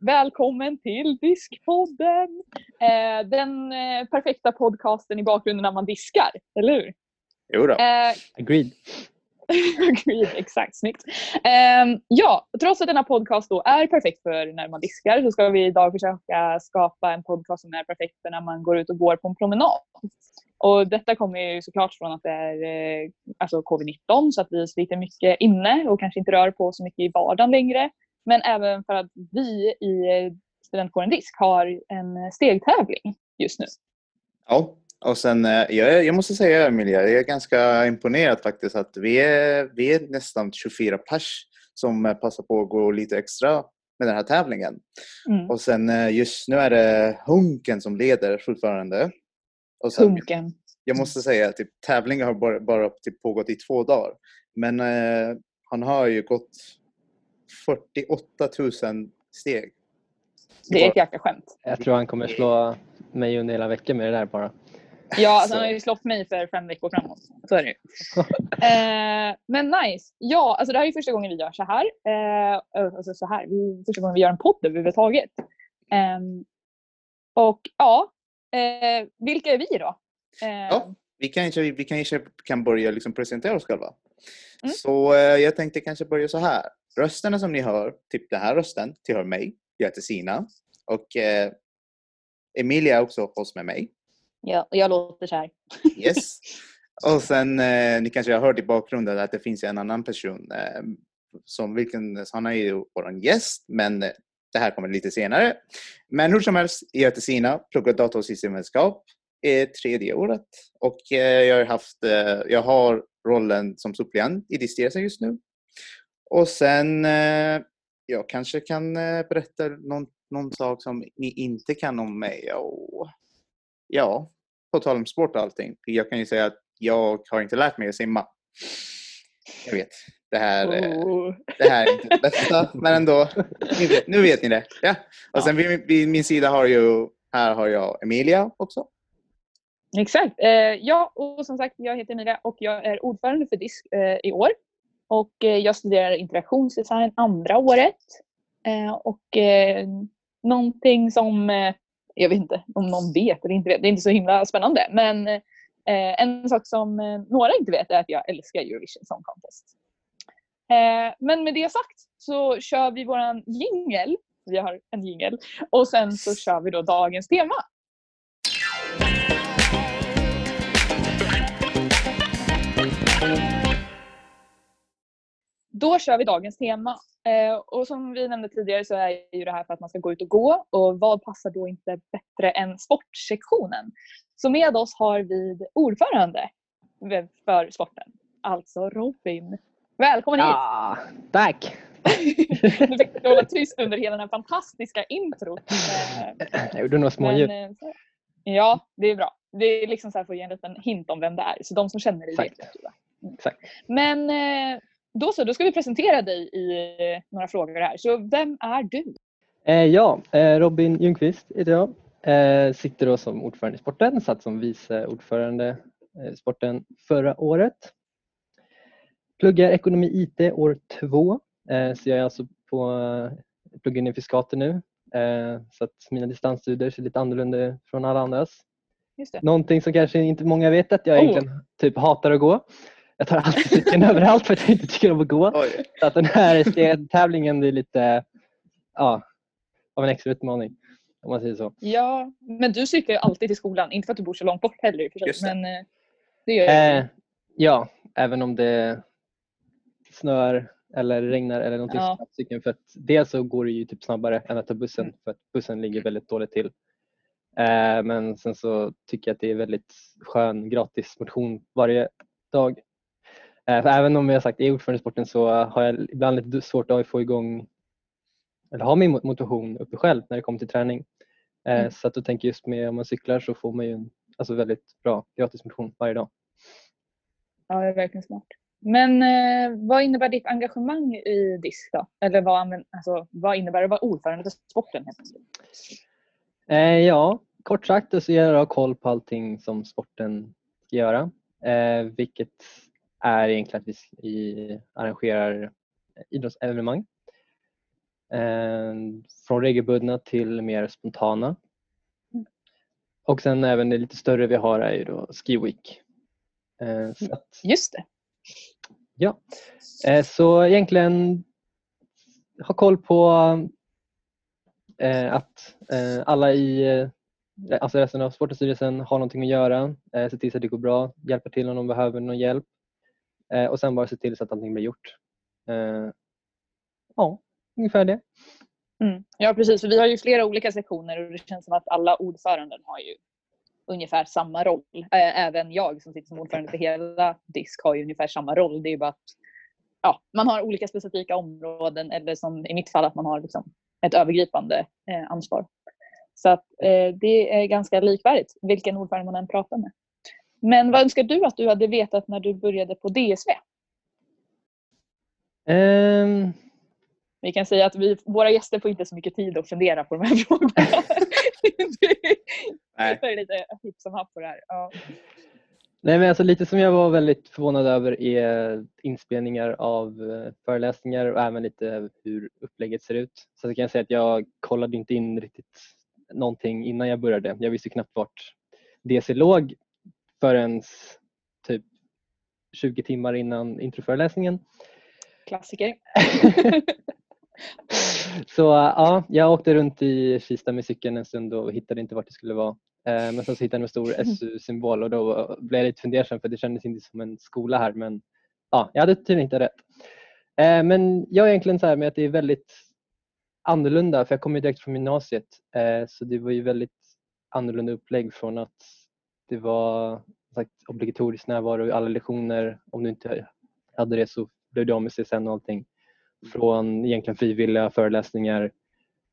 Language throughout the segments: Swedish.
välkommen till Diskpodden! Eh, den eh, perfekta podcasten i bakgrunden när man diskar, eller hur? Jo då. Eh, Agreed. Agreed, exakt. Snyggt. Um, ja, trots att denna podcast då är perfekt för när man diskar så ska vi idag försöka skapa en podcast som är perfekt för när man går ut och går på en promenad. Och detta kommer ju såklart från att det är eh, alltså covid-19 så att vi sliter mycket inne och kanske inte rör på så mycket i vardagen längre. Men även för att vi i studentkåren DISK har en stegtävling just nu. Ja, och sen eh, jag, jag måste säga Emilia, jag är ganska imponerad faktiskt att vi är, vi är nästan 24 pers som eh, passar på att gå lite extra med den här tävlingen. Mm. Och sen eh, just nu är det Hunken som leder fortfarande. Och sen, Hunken. jag måste säga att typ, tävlingen har bara, bara typ, pågått i två dagar. Men eh, han har ju gått 48 000 steg. Det är ett jäkla skämt. Jag tror han kommer slå mig under hela veckan med det där bara. Ja, alltså, Så. han har ju slått mig för fem veckor framåt. Så är det ju. eh, Men nice. Ja, alltså det här är första gången vi gör så här. Eh, alltså så här. Första gången vi gör en podd överhuvudtaget. Ehm, och ja, eh, vilka är vi då? Eh, Ja. Vi kanske, vi kanske kan börja liksom presentera oss själva. Mm. Så eh, jag tänkte kanske börja så här. Rösterna som ni hör, typ den här rösten, tillhör mig. Jag heter Sina. Och eh, Emilia är också hos med mig. ja, och jag låter så här. Yes. Och sen, eh, ni kanske har hört i bakgrunden att det finns en annan person. Eh, som vilken, han är ju vår gäst, men eh, det här kommer lite senare. Men hur som helst, jag heter Sina, pluggar data och systemvetenskap. Är tredje året. Och eh, jag har haft, eh, jag har rollen som suppleant i DIS-styrelsen just nu. Och sen, eh, jag kanske kan eh, berätta någon, någon sak som ni inte kan om mig. Och, ja, på tal om sport och allting. Jag kan ju säga att jag har inte lärt mig att simma. Jag vet, det här, eh, Oh. det här är inte det bästa, men ändå. Nu vet ni det. Ja. Och sen vid, vid min sida har ju, här har jag Emilia också. Exakt. Ja, och som sagt, jag heter Emilia och jag är ordförande för DISK i år. Och eh, jag studerar interaktionsdesign andra året. Eh, och eh, någonting som, jag vet inte om någon vet eller inte vet, det är inte så himla spännande. Men en sak som några inte vet är att jag älskar Eurovision Song Contest. Men med det sagt så kör vi våran jingel. Vi har en jingel. Och sen så kör vi då dagens tema. Då kör vi dagens tema. Eh, och som vi nämnde tidigare så är ju det här för att man ska gå ut och gå. Och vad passar då inte bättre än sportsektionen? Så med oss har vi ordförande för sporten, alltså Robin. Välkommen hit! Ja, tack! Du fick hålla tyst under hela den här fantastiska introt. Jag gjorde några småljud. eh, Ja, det är bra. Det är liksom så här för att ge en liten hint om vem det är. Så de som känner dig vet. Exakt. Men eh, då så, då ska vi presentera dig i eh, några frågor här. Så vem är du? Eh, ja, eh, Robin Ljungqvist heter jag. Eh, sitter då som ordförande i sporten, satt som vice ordförande i sporten förra året. Pluggar ekonomi IT år två. Eh, så jag är alltså på eh, pluggar in i Fiskater nu. Eh, så att mina distansstudier ser lite annorlunda ut från alla andras. Just det. Någonting som kanske inte många vet att jag Oh. egentligen typ hatar att gå. Jag tar alltid cykeln överallt för att jag inte tycker om att gå. Oj. Så att den här tävlingen är lite ja, av en extra utmaning. Om man säger så. Ja, men du cyklar ju alltid till skolan. Inte för att du bor så långt bort heller i och för sig. Just det. Men eh, det gör jag. Eh, ja, även om det snöar eller regnar eller någonting Ja. så cykeln. För att dels så går det ju typ snabbare än att ta bussen för att bussen ligger väldigt dåligt till. Eh, men sen så tycker jag att det är väldigt skön gratis motion varje dag. Eh, för även om jag sagt är ordförande i sporten så har jag ibland lite svårt att få igång eller ha min motivation uppe själv när det kommer till träning. Eh, Mm. Så att då tänker just med om man cyklar så får man ju en alltså väldigt bra gratis motion varje dag. Ja, det är verkligen smart. Men eh, vad innebär ditt engagemang i DISK då? Eller vad, alltså, vad innebär det att vara ordförande för sporten? Eh, ja, kort sagt så gäller det att ha koll på allting som sporten ska göra. Eh, vilket är egentligen att vi arrangerar idrottsevenemang. Eh, från regelbundna till mer spontana. Och sen även det lite större vi har är ju då Ski Week. Eh, så, att, Just det. ja. eh, så egentligen ha koll på eh, att eh, alla i eh, alltså resten av Sportstyrelsen har någonting att göra. Se till så att det går bra, hjälpa till om de behöver någon hjälp eh, och sen bara se till så att allting blir gjort. Eh, ja, ungefär det. Mm. Ja precis, för vi har ju flera olika sektioner och det känns som att alla ordföranden har ju ungefär samma roll. Eh, även jag som sitter som ordförande för hela DISK har ju ungefär samma roll. Det är ju bara att ja, man har olika specifika områden eller som i mitt fall att man har liksom ett övergripande eh, ansvar. Så att eh, det är ganska likvärdigt vilken ordförande man än pratar med. Men vad önskar du att du hade vetat när du började på DSV? Ehm, Vi kan säga att vi, våra gäster får inte så mycket tid att fundera på de här frågorna. Nej. Det är lite hipp som happ på det här. Ja. Nej, men alltså lite som jag var väldigt förvånad över är inspelningar av eh, föreläsningar och även lite hur upplägget ser ut. Så jag kan säga att jag kollade inte in riktigt någonting innan jag började. Jag visste knappt vart DC låg förrän typ 20 timmar innan introföreläsningen. Klassiker. Så ja, jag åkte runt i Kista med cykeln en stund och hittade inte vart det skulle vara. Eh, Men sen så hittade jag en stor SU-symbol och då blev jag lite fundersam för det kändes inte som en skola här men ja, jag hade tydligen hittat rätt. Eh, Men jag är egentligen så här med att det är väldigt annorlunda för jag kommer direkt från gymnasiet eh, så det var ju väldigt annorlunda upplägg från att det var sagt, obligatorisk närvaro i alla lektioner. Om du inte hade det så blev du av med CSN och allting. Från egentligen frivilliga föreläsningar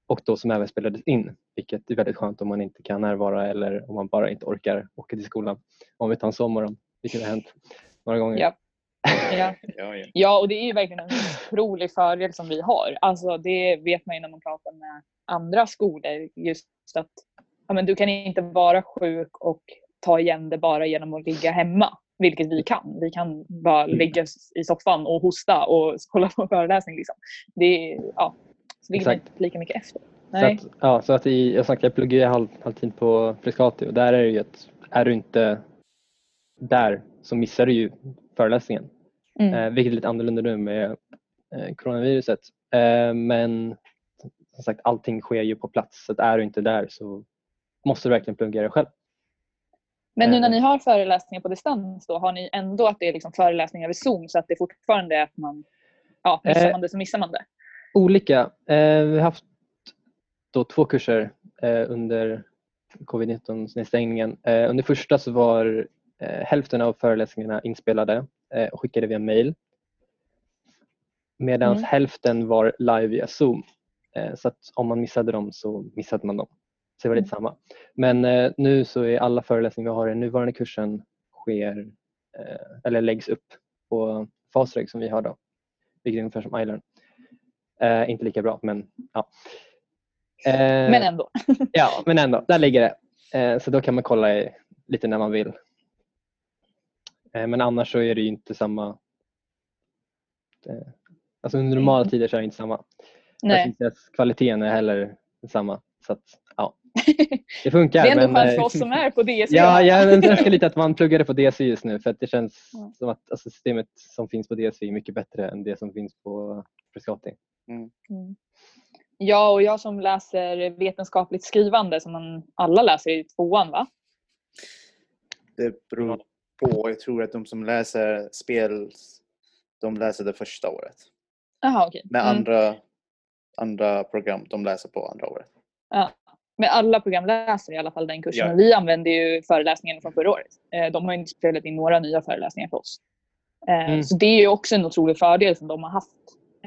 och då som även spelades in, vilket är väldigt skönt om man inte kan närvara eller om man bara inte orkar åka till skolan. Om vi tar en sovmorgon, vilket har hänt några gånger. Ja. Ja. Ja, ja. ja, och det är ju verkligen en otrolig fördel som vi har. Alltså det vet man ju när man pratar med andra skolor. Just att ja, men du kan inte vara sjuk och ta igen det bara genom att ligga hemma. Vilket vi kan. Vi kan bara ligga i soffan och hosta och kolla på föreläsning. Liksom. Det ja, så ligger man Exakt. inte lika mycket efter. Så Nej. att, ja, så att i, jag, sagt, jag pluggar ju halv, halvtid på Frescati och där är det ju att är du inte där så missar du ju föreläsningen. Mm. Eh, vilket är lite annorlunda nu med eh, coronaviruset. Eh, men som sagt allting sker ju på plats så att är du inte där så måste du verkligen plugga det själv. Men nu när Eh. ni har föreläsningar på distans då, har ni ändå att det är liksom föreläsningar över Zoom så att det fortfarande är att man, ja, missar Eh. man det så missar man det? Olika. Eh, vi har haft då två kurser under covid-19-nedstängningen. Eh, under första så var hälften av föreläsningarna inspelade och skickade via mail. Medan Mm. hälften var live via Zoom. Så att om man missade dem så missade man dem. Så det var lite samma. Men eh, nu så är alla föreläsningar vi har i den nuvarande kursen sker eh, eller läggs upp på Fasreg som vi har då. Vilket är ungefär som iLearn. Eh, inte lika bra men ja. Eh, Men ändå. Ja, men ändå. Där ligger det. Eh, så då kan man kolla i, lite när man vill. Eh, men annars så är det ju inte samma. Alltså under normala Mm. tider så är det inte samma. Nej. inte att kvaliteten är heller samma. Så att. Det funkar. Det är ändå men, skönt eh, för oss som är på DSV. Ja, jag önskar lite att man pluggade på DSV just nu för att det känns Ja. som att alltså, systemet som finns på DSV är mycket bättre än det som finns på Frescati. Mm. Ja, och jag som läser vetenskapligt skrivande som man alla läser i tvåan va? Det beror på. Jag tror att de som läser spel, de läser det första året. Jaha, okej. Med Mm. andra, andra program, de läser på andra året. Ja. Men alla program läser i alla fall den kursen. Ja. Vi använder ju föreläsningen från förra året. Eh, De har inte spelat in några nya föreläsningar för oss. Eh, Mm. Så det är ju också en otrolig fördel som de har haft.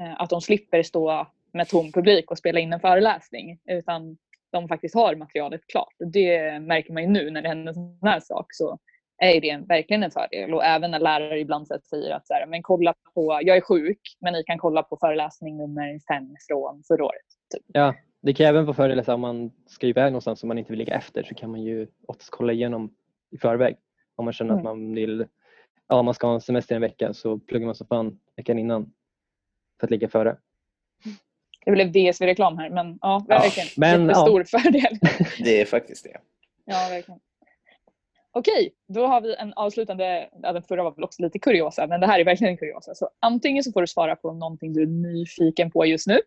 Eh, Att de slipper stå med tom publik och spela in en föreläsning. Utan de faktiskt har materialet klart. Det märker man ju nu när det händer en sån här sak. Så är det en, verkligen en fördel. Och även när lärare ibland säger att så här, men kolla på, jag är sjuk men ni kan kolla på föreläsning nummer fem från förra året. Typ. Ja, det kan även vara fördel om man ska iväg någonstans om man inte vill ligga efter så kan man ju oftast kolla igenom i förväg. Om man känner att Mm. man vill, ja man ska ha en semester en vecka så pluggar man så fan veckan innan för att ligga före. det blev DSV-reklam här, men ja, Ja, verkligen. men, Jättestor fördel. Det är faktiskt det. Ja, verkligen. Okej, då har vi en avslutande, ja, den förra var väl också lite kuriosa, men det här är verkligen en kuriosa. Så antingen så får du svara på någonting du är nyfiken på just nu,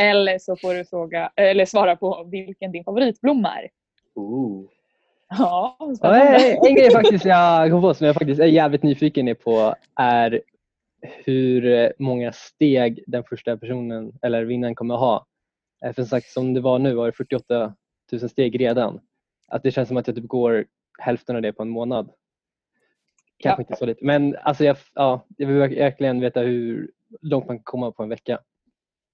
eller så får du fråga, eller svara på vilken din favoritblomma är. Ooh. Ja, spännande. en grej faktiskt jag kom på som jag faktiskt är jävligt nyfiken på är hur många steg den första personen eller vinnaren kommer ha. Eh, För som sagt, som det var nu var det 48 000 steg redan. Att det känns som att jag typ går hälften av det på en månad. Kanske Ja. inte så lite. Men alltså jag, ja, jag vill verk- verkligen veta hur långt man kan komma på en vecka.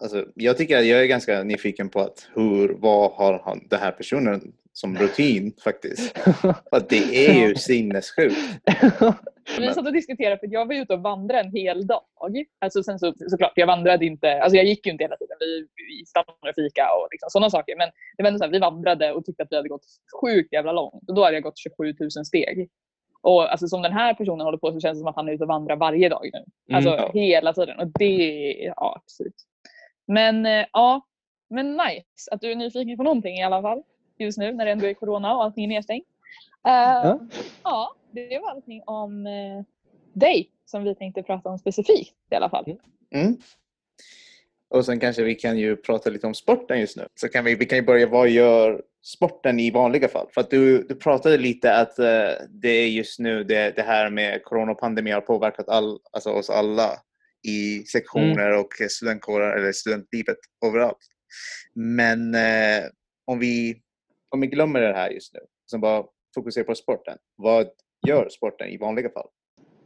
Alltså, jag tycker att jag är ganska nyfiken på att hur, vad har han, den här personen som rutin faktiskt. För att det är ju sinnessjukt. Vi satt och diskuterade för jag var ute och vandrade en hel dag. Alltså sen så, såklart, jag vandrade inte, alltså jag gick ju inte hela tiden. Vi, vi stannade och fika och liksom, sådana saker. Men det var ändå så här, vi vandrade och tyckte att vi hade gått sjukt jävla långt. Och då hade jag gått 27 000 steg. Och alltså, som den här personen håller på så känns det som att han är ute och vandrar varje dag nu. Alltså Mm. Ja. hela tiden. Och det, ja absolut. Men eh, ja, men nice att du är nyfiken på någonting i alla fall. Just nu när det ändå är corona och allting är nedstängt. Eh, Ja. ja, det var allting om eh, dig som vi tänkte prata om specifikt i alla fall. Mm. Och sen kanske vi kan ju prata lite om sporten just nu. Så kan vi, vi kan ju börja, vad gör sporten i vanliga fall? För att du, du pratade lite att eh, det är just nu det, det här med coronapandemi har påverkat all, alltså oss alla i sektioner och studentkårer eller studentlivet överallt. Men eh, om, vi, om vi glömmer det här just nu, som bara fokuserar på sporten. Vad gör sporten i vanliga fall?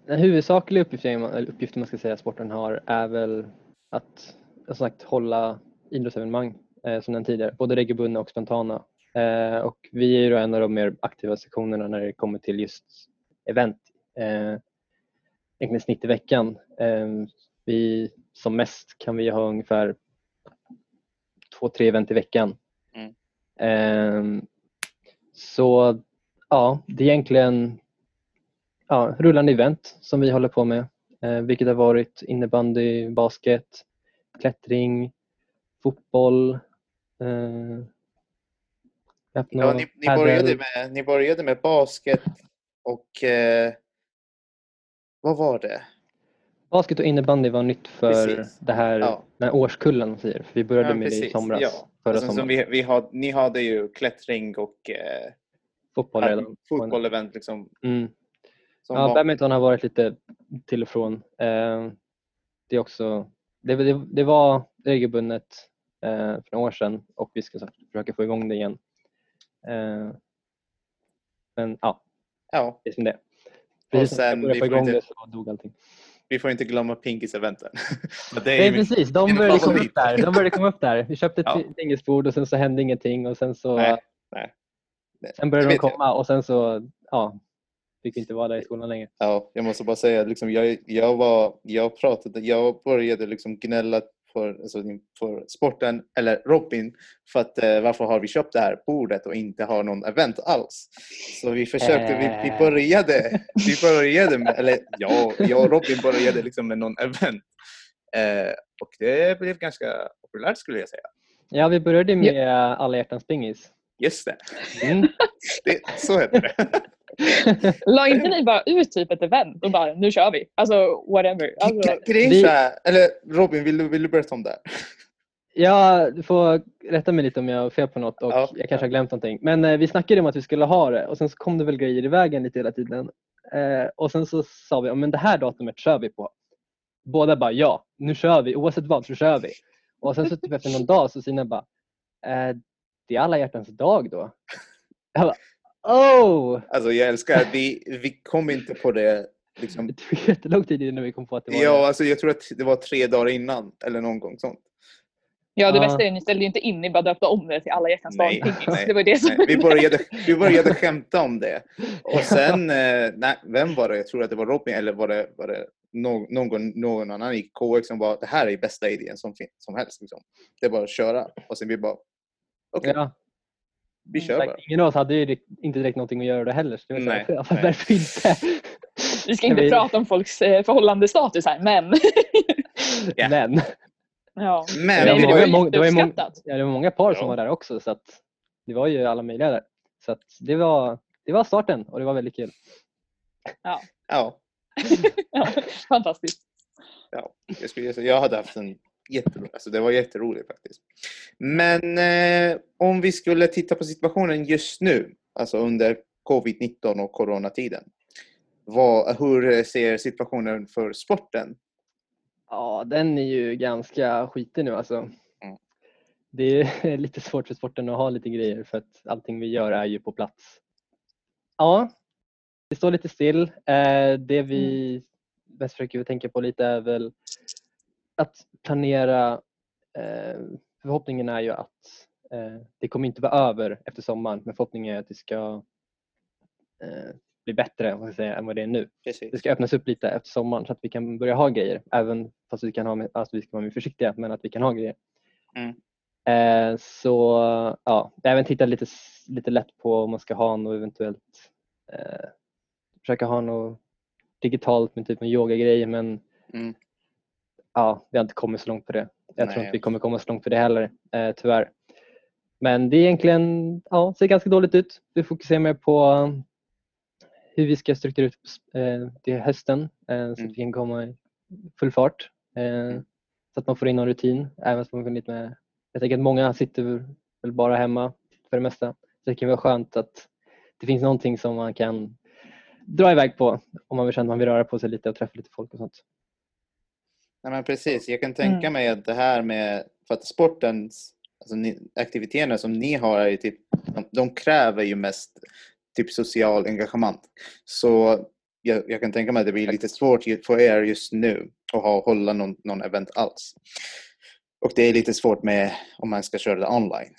Den huvudsakliga uppgiften, uppgiften man ska säga sporten har är väl att som sagt, hålla idrottsevenemang eh, som den tidigare, både regelbundna och spontana. Eh, och vi är en av de mer aktiva sektionerna när det kommer till just event. Eh, egentligen snitt i veckan. Eh, vi, som mest kan vi ha ungefär två, tre event i veckan. Mm. Eh, så ja, det är egentligen ja, rullande event som vi håller på med. Eh, vilket har varit innebandy, basket, klättring, fotboll. Eh, Ja, ni, ni, började med, ni började med basket och eh, vad var det? Basket och innebandy var nytt för Precis. det här, Ja. den här årskullen. säger. För vi började Ja, med det i precis. somras. Ja. Förra Och sen så sommaren. vi, vi had, ni hade ju klättring och eh, Fotboll redan. fotbollevent. Liksom, Mm. Ja, var, badminton har varit lite till och från. Eh, det, är också, det, det, det var regelbundet eh, för några år sedan och vi ska försöka få igång det igen. Eh, men ja, ja, det är som det är. Och Precis när sen, jag började vi få igång inte- det så dog allting. Vi får inte glömma Pinkis-eventen. Men det är Nej, min- precis. De började, komma upp där. de började komma upp där. Vi köpte ett Ja. pingisbord och sen så hände ingenting och sen så Nej, nej. Sen började de vet jag. komma och sen så ja, fick vi inte vara där i skolan längre. Ja, jag måste bara säga, liksom, jag, jag, var, jag pratade, jag började liksom gnälla för, alltså, för sporten, eller Robin, för att eh, varför har vi köpt det här bordet och inte har någon event alls? Så vi försökte, vi, vi Äh. började, vi började med, eller ja, jag och Robin började liksom med någon event. Eh, och det blev ganska populärt skulle jag säga. Ja, vi började med alla hjärtans pingis. Just det, Mm. det så heter det. La inte ni bara ut typ ett event och bara nu kör vi? Alltså whatever. Alltså, Grejen vi- eller Robin, vill du, vill du berätta om det? Ja, du får rätta mig lite om jag har fel på något och Ja. jag kanske har glömt någonting. Men eh, vi snackade om att vi skulle ha det och sen så kom det väl grejer i vägen lite hela tiden. Eh, och sen så sa vi, men det här datumet kör vi på. Båda bara, ja, nu kör vi. Oavsett vad så kör vi. Och sen så typ efter någon dag så Sina bara, eh, det är alla hjärtans dag då. Jag bara, oh! Alltså jag älskar att vi, vi kom inte på det liksom, Det tog jättelång tid innan vi kom på att det var Ja, det. alltså jag tror att det var tre dagar innan eller någon gång sånt. ja, det bästa är att ni ställde ju inte in, ni bara döpte om det till alla hjärtans dag. Nej, nej, Det var det som Nej, vi, började, vi började skämta om det. Och sen, eh, nej, vem var det? Jag tror att det var Robin eller var det, var det någon, någon, annan i KX som bara, det här är bästa idén som, som helst. Liksom. Det är bara att köra. Och sen vi bara, okej, Ja, vi kör bara. ingen av oss hade ju inte direkt någonting att göra det heller. Så det Nej, så här, nej. varför inte? Vi ska inte vi- prata om folks eh, förhållandestatus här, men Ja. Men Ja. Men det var ju många- det var ju många-. Ja, det var många par som Ja. var där också så att det var ju alla möjliga där. Så att det, var, det var starten och det var väldigt kul. ja, Ja, fantastiskt. ja, jag, skulle, jag hade haft en jätterolig, alltså det var jätteroligt faktiskt. Men eh, om vi skulle titta på situationen just nu, alltså under covid-19 och coronatiden. Vad, hur ser situationen för sporten? Ja, den är ju ganska skitig nu alltså. Mm. Det är lite svårt för sporten att ha lite grejer för att allting vi gör är ju på plats. Ja, det står lite still. Eh, Det vi mest försöker tänka på lite är väl att planera. eh, Förhoppningen är ju att eh, det kommer inte vara över efter sommaren men förhoppningen är att det ska eh, bli bättre vad säga, än vad det är nu Precis. det ska öppnas upp lite efter sommaren så att vi kan börja ha grejer. Även fast vi kan ha, alltså vi ska vara mer försiktiga, men att vi kan ha grejer. Mm. Eh, så ja, även tittat lite, lite lätt på om man ska ha något eventuellt, eh, försöka ha något digitalt med typ en yogagrej men Mm. Ja, vi har inte kommit så långt på det. Jag tror Nej. inte vi kommer komma så långt för det heller, eh, tyvärr. Men det är egentligen, ja, ser ganska dåligt ut. Vi fokuserar mer på hur vi ska strukturera ut eh, hösten eh, så Mm. att vi kan komma i full fart. Eh, så att man får in någon rutin. Även så man lite med, jag tänker att många sitter väl bara hemma för det mesta. Så det kan vara skönt att det finns någonting som man kan dra iväg på om man vill känna att man vill röra på sig lite och träffa lite folk och sånt. Nej, men precis. Jag kan tänka Mm. mig att det här med, för att sportens, alltså aktiviteterna som ni har är ju typ, de, de kräver ju mest typ social engagemang. Så jag, jag kan tänka mig att det blir lite svårt för er just nu att ha, hålla någon, någon event alls. Och det är lite svårt med om man ska köra det online.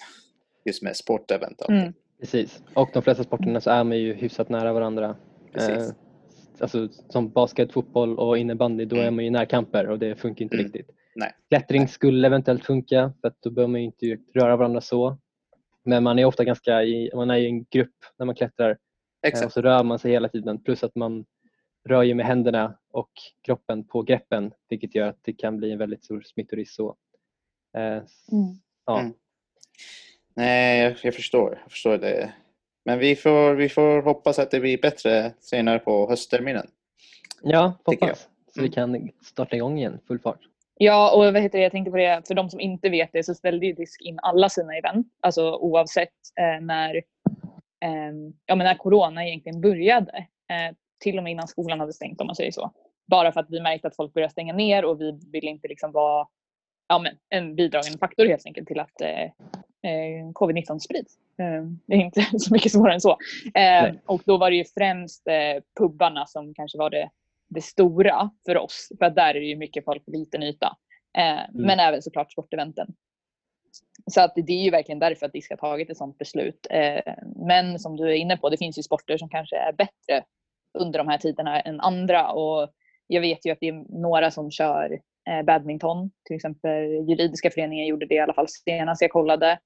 Just med sportevent. Mm. Precis. Och de flesta sporterna så är man ju hyfsat nära varandra. Precis. Eh, alltså, som basket, fotboll och innebandy, då är Mm. man ju i närkamper och det funkar inte Mm. riktigt. Nej. Klättring skulle eventuellt funka för att då behöver man ju inte röra varandra så. Men man är ofta ganska i, man är i en grupp när man klättrar eh, och Exakt. så rör man sig hela tiden plus att man rör ju med händerna och kroppen på greppen vilket gör att det kan bli en väldigt stor smittorisk så. Eh, Mm. ja. Mm. Nej, jag, jag förstår. Jag förstår det. Men vi får, vi får hoppas att det blir bättre senare på höstterminen. ja, hoppas. Så vi kan starta igång igen full fart. Ja, och vad heter det? jag tänkte på det, för de som inte vet det så ställde ju Disk in alla sina event, alltså oavsett eh, när, eh, ja, men när corona egentligen började. Eh, till och med innan skolan hade stängt om man säger så. Bara för att vi märkte att folk började stänga ner och vi ville inte liksom vara ja, men en bidragande faktor helt enkelt till att eh, covid-19 sprids. Eh, det är inte så mycket svårare än så. Eh, Nej. och då var det ju främst eh, pubbarna som kanske var det, det stora för oss. För där är det ju mycket folk på liten yta. Eh, Men även såklart sporteventen. Så att det är ju verkligen därför att Disk har tagit ett sådant beslut. Eh, Men som du är inne på, det finns ju sporter som kanske är bättre under de här tiderna än andra. Och jag vet ju att det är några som kör eh, badminton. Till exempel juridiska föreningen gjorde det i alla fall senast jag kollade.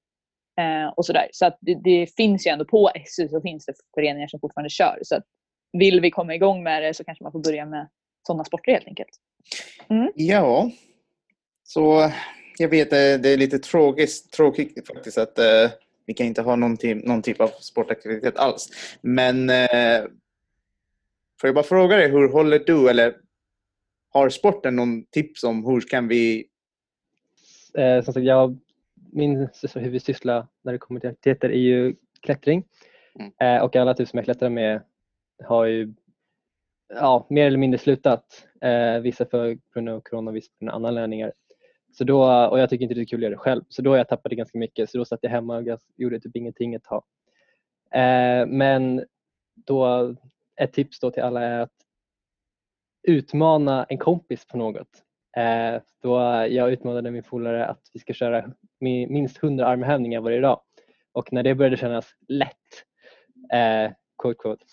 Eh, och sådär. Så att det, det finns ju ändå på SU så finns det föreningar som fortfarande kör. Så att vill vi komma igång med det så kanske man får börja med sådana sporter helt enkelt. Ja, så jag vet eh, det är lite tråkigt, tråkigt faktiskt att eh, vi kan inte ha någon, typ- någon typ av sportaktivitet alls. Men eh, får jag bara fråga dig, hur håller du eller har sporten någon tips om hur kan vi... Eh, som sagt, jag, min sys- huvudsyssla när det kommer till aktiviteter är ju klättring. Mm. Eh, och alla typ som jag klättrar med har ju ja, mer eller mindre slutat. Eh, vissa för grund av corona, vissa på grund av andra anledningar. Så då, och jag tycker inte det är kul att göra det själv. Så då har jag tappat det ganska mycket. Så då satt jag hemma och gjorde typ ingenting ett tag. Eh, men då, ett tips då till alla är att utmana en kompis på något. Eh, då jag utmanade min polare att vi ska köra mi- minst 100 armhävningar varje dag. Och när det började kännas lätt, eh, quote, quote,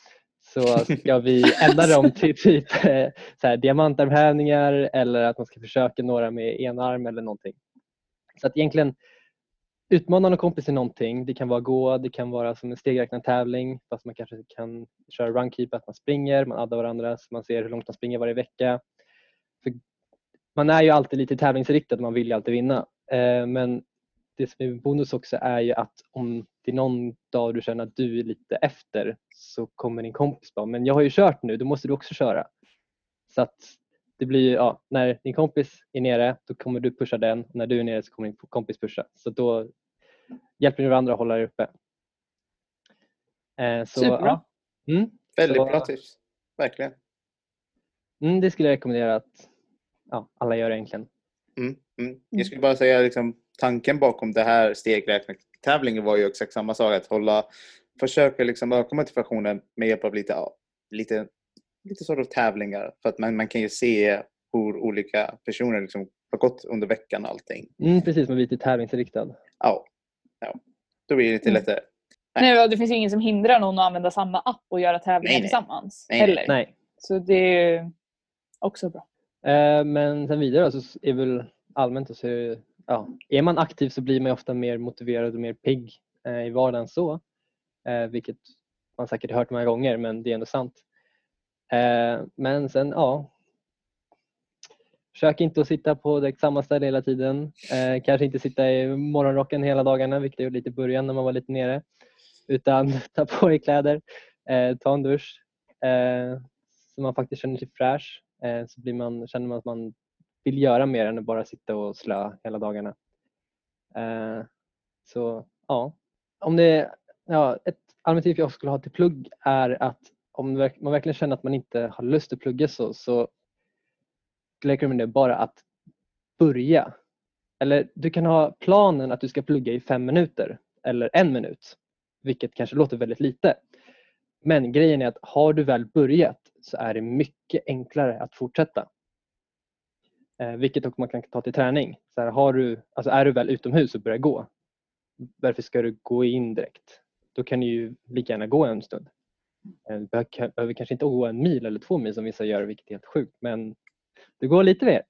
så ska vi ändra dem till typ eh, så här, diamantarmhävningar eller att man ska försöka några med en arm eller någonting. Så att egentligen utmana någon kompis i någonting. Det kan vara gå, det kan vara som en stegräknartävling fast man kanske kan köra runkeep, att man springer, man addar varandra så man ser hur långt man springer varje vecka. För man är ju alltid lite tävlingsriktad, man vill ju alltid vinna. Eh, men det som är bonus också är ju att om det är någon dag du känner att du är lite efter så kommer din kompis bara, men jag har ju kört nu, då måste du också köra. Så att det blir ju, ja, när din kompis är nere då kommer du pusha den och när du är nere så kommer din kompis pusha. Så då hjälper ni varandra att hålla er uppe. Eh, så, Superbra. Ja. Mm, Väldigt Så- bra tips. Verkligen. mm, det skulle jag rekommendera att ja, alla gör egentligen. Mm, mm. Jag skulle bara säga liksom, tanken bakom det här stegräknartävlingen var ju exakt samma sak. Att hålla, försöka liksom öka motivationen med hjälp av lite, lite, lite sort of tävlingar. För att man, man kan ju se hur olika personer liksom har gått under veckan och allting. Mm, precis, man blir lite tävlingsinriktad. Ja, ja. då blir det lite Mm. lättare. Nej, och det finns ingen som hindrar någon att använda samma app och göra tävlingar Nej, nej. tillsammans. Nej, nej. heller. Nej. Så det är ju också bra. Eh, men sen vidare så är väl allmänt så är, ja, är man aktiv så blir man ofta mer motiverad och mer pigg eh, i vardagen så. Eh, vilket man säkert har hört många gånger men det är ändå sant. Men sen ja. Försök inte att sitta på direkt samma ställe hela tiden. Eh, kanske inte sitta i morgonrocken hela dagarna vilket jag gjorde lite i början när man var lite nere. Utan ta på dig kläder, eh, ta en dusch eh, så man faktiskt känner sig fräsch. Eh, så blir man, känner man att man vill göra mer än att bara sitta och slö hela dagarna. Eh, så ja, om det, ja, ett allmänt tips jag skulle ha till plugg är att om man verkligen känner att man inte har lust att plugga så, så skulle jag rekommendera bara att börja. Eller du kan ha planen att du ska plugga i fem minuter eller en minut, vilket kanske låter väldigt lite. Men grejen är att har du väl börjat så är det mycket enklare att fortsätta. Eh, vilket också man kan ta till träning. Så här, har du, alltså är du väl utomhus och börjar gå, varför ska du gå in direkt? Då kan du ju lika gärna gå en stund. Eh, Du behöver, kanske inte gå en mil eller två mil som vissa gör, vilket är helt sjukt, men du går lite mer.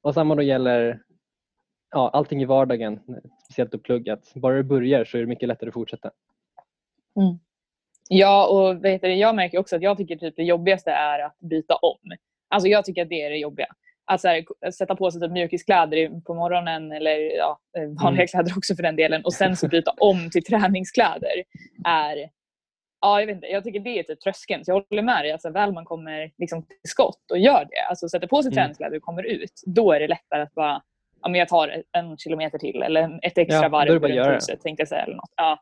Och samma då gäller ja, allting i vardagen, speciellt att plugga. Bara du börjar så är det mycket lättare att fortsätta. Mm. Ja, och vet du, jag märker också att jag tycker typ det jobbigaste är att byta om. Alltså jag tycker att det är det jobbiga. Att här, sätta på sig typ mjukiskläder på morgonen eller ja, eh, vanliga Mm. kläder också för den delen och sen så byta om till träningskläder är Ja, jag vet inte. Jag tycker det är typ tröskeln. Så jag håller med dig. Alltså, väl man kommer liksom till skott och gör det, alltså sätter på sig Mm. träningskläder och kommer ut, då är det lättare att bara ja, men jag tar en kilometer till eller ett extra Ja, varv runt huset tänkte jag säga. Eller något. Ja.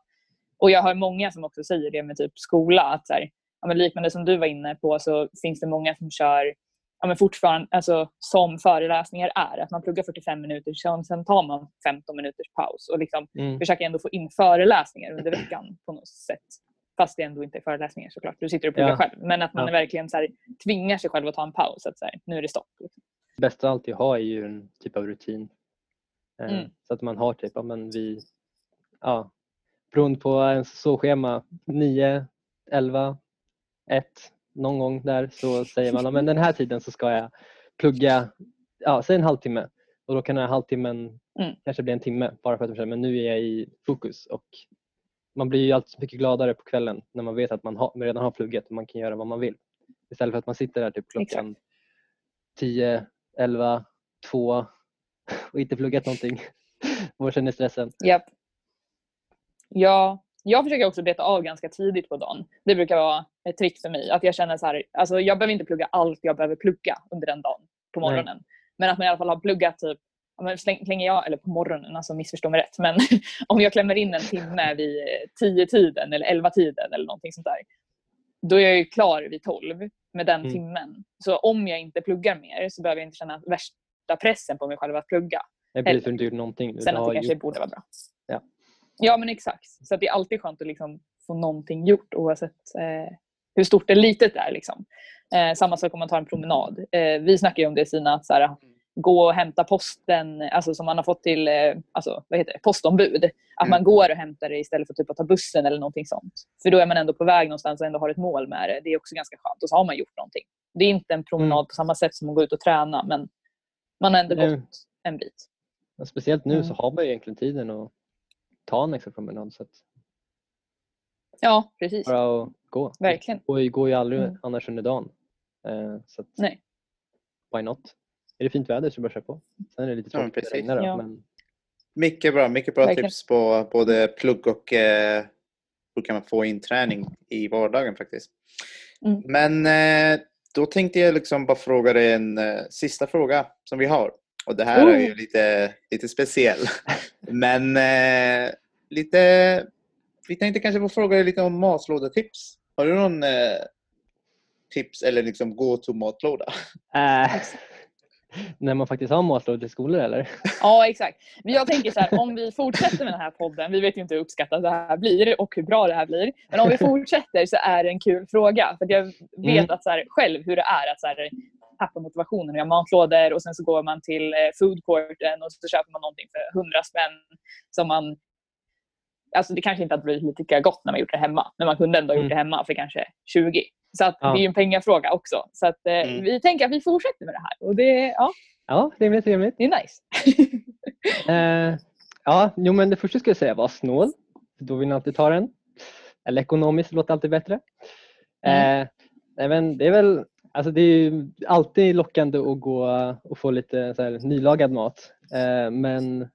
Och jag hör många som också säger det med typ skola. Att så här, ja, liknande som du var inne på så finns det många som kör ja, men fortfarande alltså, som föreläsningar är. Att man pluggar 45 minuter, sen, sen tar man 15 minuters paus och liksom Mm. försöker ändå få in föreläsningar under veckan på något sätt. Fast det ändå inte är föreläsningar såklart. Du sitter och pluggar Ja. själv. Men att man Ja. verkligen så här, tvingar sig själv att ta en paus. Att så här, nu är det stopp. Liksom. Det bästa alltid att ha är ju en typ av rutin. Eh, Mm. Så att man har typ, ja, men vi, ja, beroende på ens sovschema, 9, 11, 1, någon gång där så säger man, men den här tiden så ska jag plugga, ja, säg en halvtimme. Och då kan den här halvtimmen Mm. kanske bli en timme bara för att man känner, men nu är jag i fokus. Och man blir ju alltid så mycket gladare på kvällen när man vet att man har, redan har pluggat och man kan göra vad man vill. Istället för att man sitter där typ klockan 10, 11, 2 och inte pluggat någonting och känner stressen. Japp. Ja, jag försöker också beta av ganska tidigt på dagen. Det brukar vara ett trick för mig. Att jag känner så här, alltså jag behöver inte plugga allt jag behöver plugga under den dagen på Nej. morgonen. Men att man i alla fall har pluggat typ slänger jag, eller på morgonen, alltså missförstå mig rätt, men om jag klämmer in en timme vid eh, tio tiden eller elva tiden eller någonting sånt där. Då är jag ju klar vid tolv med den Mm. timmen. Så om jag inte pluggar mer så behöver jag inte känna värsta pressen på mig själv att plugga. För att du inte gjort någonting. Sen att det kanske gjort- borde vara bra. Ja. men exakt. Så att det är alltid skönt att liksom få någonting gjort oavsett eh, hur stort eller litet det är. Liksom. Eh, samma sak om man tar en promenad. Eh, vi snackar om det Sina, att så här, gå och hämta posten alltså, som man har fått till eh, alltså, vad heter det? postombud. Att Mm. man går och hämtar det istället för typ att ta bussen eller någonting sånt. För då är man ändå på väg någonstans och ändå har ett mål med det. Det är också ganska skönt. Och så har man gjort någonting. Det är inte en promenad Mm. på samma sätt som att gå ut och träna men man har ändå Nej. gått en bit. Ja, Speciellt nu så Mm. har man egentligen tiden att ta en extra promenad. Så att Ja, precis. bara att gå. Verkligen. Det går ju- aldrig Mm. annars under dagen. Eh, Så att, Nej. why not? är det fint väder så bara kör på. Sen är det lite Ja, tråkigt att det regnar. då, Ja. Men, Mycket bra, mycket bra Verkligen. tips på både plugg och eh, hur kan man få in träning i vardagen faktiskt. Mm. Men eh, då tänkte jag liksom bara fråga dig en eh, sista fråga som vi har. Och det här är ju Oh. lite, lite speciell. Men eh, lite, vi tänkte kanske få fråga dig lite om matlådetips. Har du någon eh, tips eller liksom go-to-matlåda? äh, när man faktiskt har matlådor till skolor eller? Ja, exakt. Men jag tänker så här, om vi fortsätter med den här podden, vi vet ju inte hur uppskattat det här blir och hur bra det här blir, men om vi fortsätter så är det en kul fråga. För jag vet Mm. att så här, själv hur det är att så här, tappa motivationen och göra matlådor och sen så går man till eh, foodcourten och så köper man någonting för 100 spänn som man Alltså det kanske inte hade blivit lika gott när man gjort det hemma, men man kunde ändå ha gjort Mm. det hemma för kanske 20. Så att Ja. det är ju en pengafråga också. Så att, eh, Mm. vi tänker att vi fortsätter med det här och det, ja, Ja, rimligt, rimligt. det är nice. Eh, ja, jo, men det första skulle jag säga var snål. Då vill man alltid ta den. Eller ekonomiskt låter alltid bättre. Mm. Eh, men det är väl alltså det är ju alltid lockande att gå och få lite så här, nylagad mat. Eh, men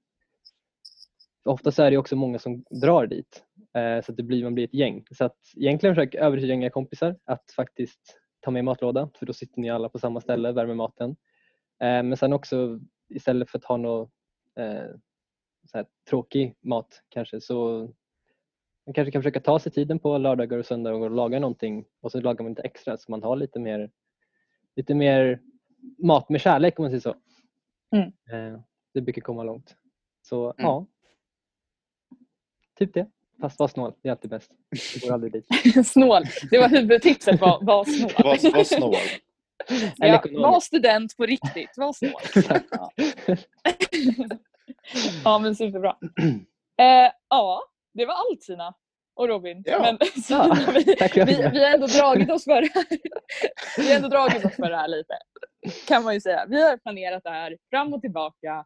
ofta så är det också många som drar dit. Eh, så att det blir, man blir ett gäng. Så att egentligen försök övertyga kompisar att faktiskt ta med matlåda för då sitter ni alla på samma ställe, värmer maten. Eh, men sen också istället för att ha någon så här, tråkig mat kanske så man kanske kan försöka ta sig tiden på lördagar och söndagar och laga någonting och så lagar man lite extra så man har lite mer, lite mer mat med kärlek om man säger så. Mm. Eh, det brukar komma långt. Så ja. Typ det. Fast var snål, det är alltid bäst. Det går aldrig dit. snål. Det var huvudtipset, var, var snål. Var, var snål. Ja, var student på riktigt, var snål. Ja. ja, men superbra. Eh, ja, det var allt Sina och Robin. Ja. Men, så, Ja, vi, tack vi, vi har ändå dragit oss för det här. Vi har ändå dragit oss för det här lite. Kan man ju säga. Vi har planerat det här fram och tillbaka.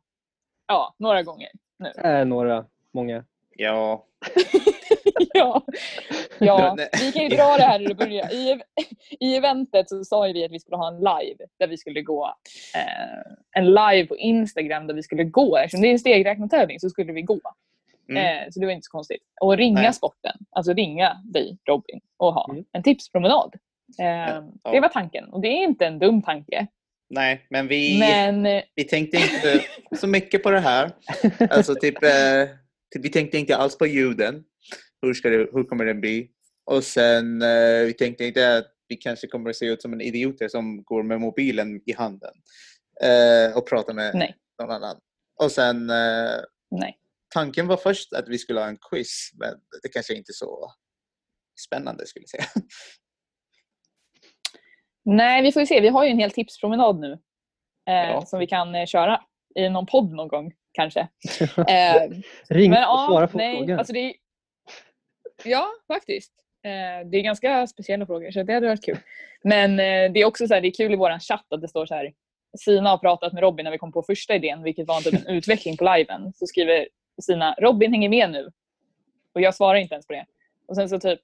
Ja, några gånger nu. Eh, några, många. Ja. ja. ja, vi kan ju dra det här hur det börjar. I, I eventet så sa ju vi att vi skulle ha en live där vi skulle gå eh, en live på Instagram där vi skulle gå. Eftersom det är en stegräknartävling så skulle vi gå. Mm. Eh, så det var inte så konstigt. Och ringa Nej. sporten. Alltså ringa dig Robin och ha Mm. en tipspromenad. Eh, Ja. Det var tanken och det är inte en dum tanke. Nej, men vi, Men eh, vi tänkte inte så mycket på det här. Alltså typ, eh, vi tänkte inte alls på ljuden. Hur, ska det, hur kommer det bli? Och sen eh, vi tänkte inte att vi kanske kommer att se ut som en idioter som går med mobilen i handen eh, och pratar med Nej. någon annan. Och sen nej. Tanken var först att vi skulle ha en quiz, men det kanske inte är så spännande skulle jag säga. Nej, vi får ju se. Vi har ju en hel tipspromenad nu. Eh, Ja. Som vi kan eh, köra i någon podd någon gång kanske. Eh, Ring Men och svara på nej, frågor. Alltså det är, ja, faktiskt. Eh, det är ganska speciella frågor så det hade varit kul. Men eh, det är också så här, det är kul i vår chatt att det står så här Sina har pratat med Robin när vi kom på första idén, vilket var en, typ en utveckling på liven. Så skriver Sina, Robin hänger med nu. Och jag svarar inte ens på det. Och sen så typ,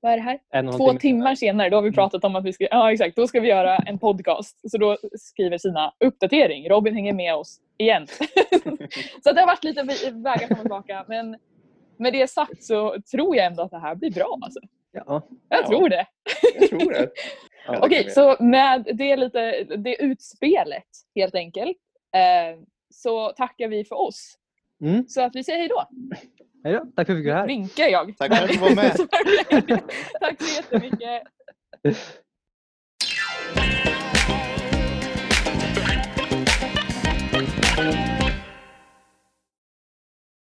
vad är det här? En Två timme timmar senare, då har vi Mm. pratat om att vi ska, ja exakt, då ska vi göra en podcast. Så då skriver Sina, uppdatering, Robin hänger med oss igen. så det har varit lite vägar fram och tillbaka. Men med det sagt så tror jag ändå att det här blir bra. Alltså. Ja. Jag Ja. tror det. Jag tror det. Ja. Okej, vi så med det, lite, det utspelet helt enkelt eh, så tackar vi för oss. Mm. Så att vi säger hej då. Hej då. Tack för att vi fick vara här. Vinkar jag. Tack för att du var med. Tack så jättemycket.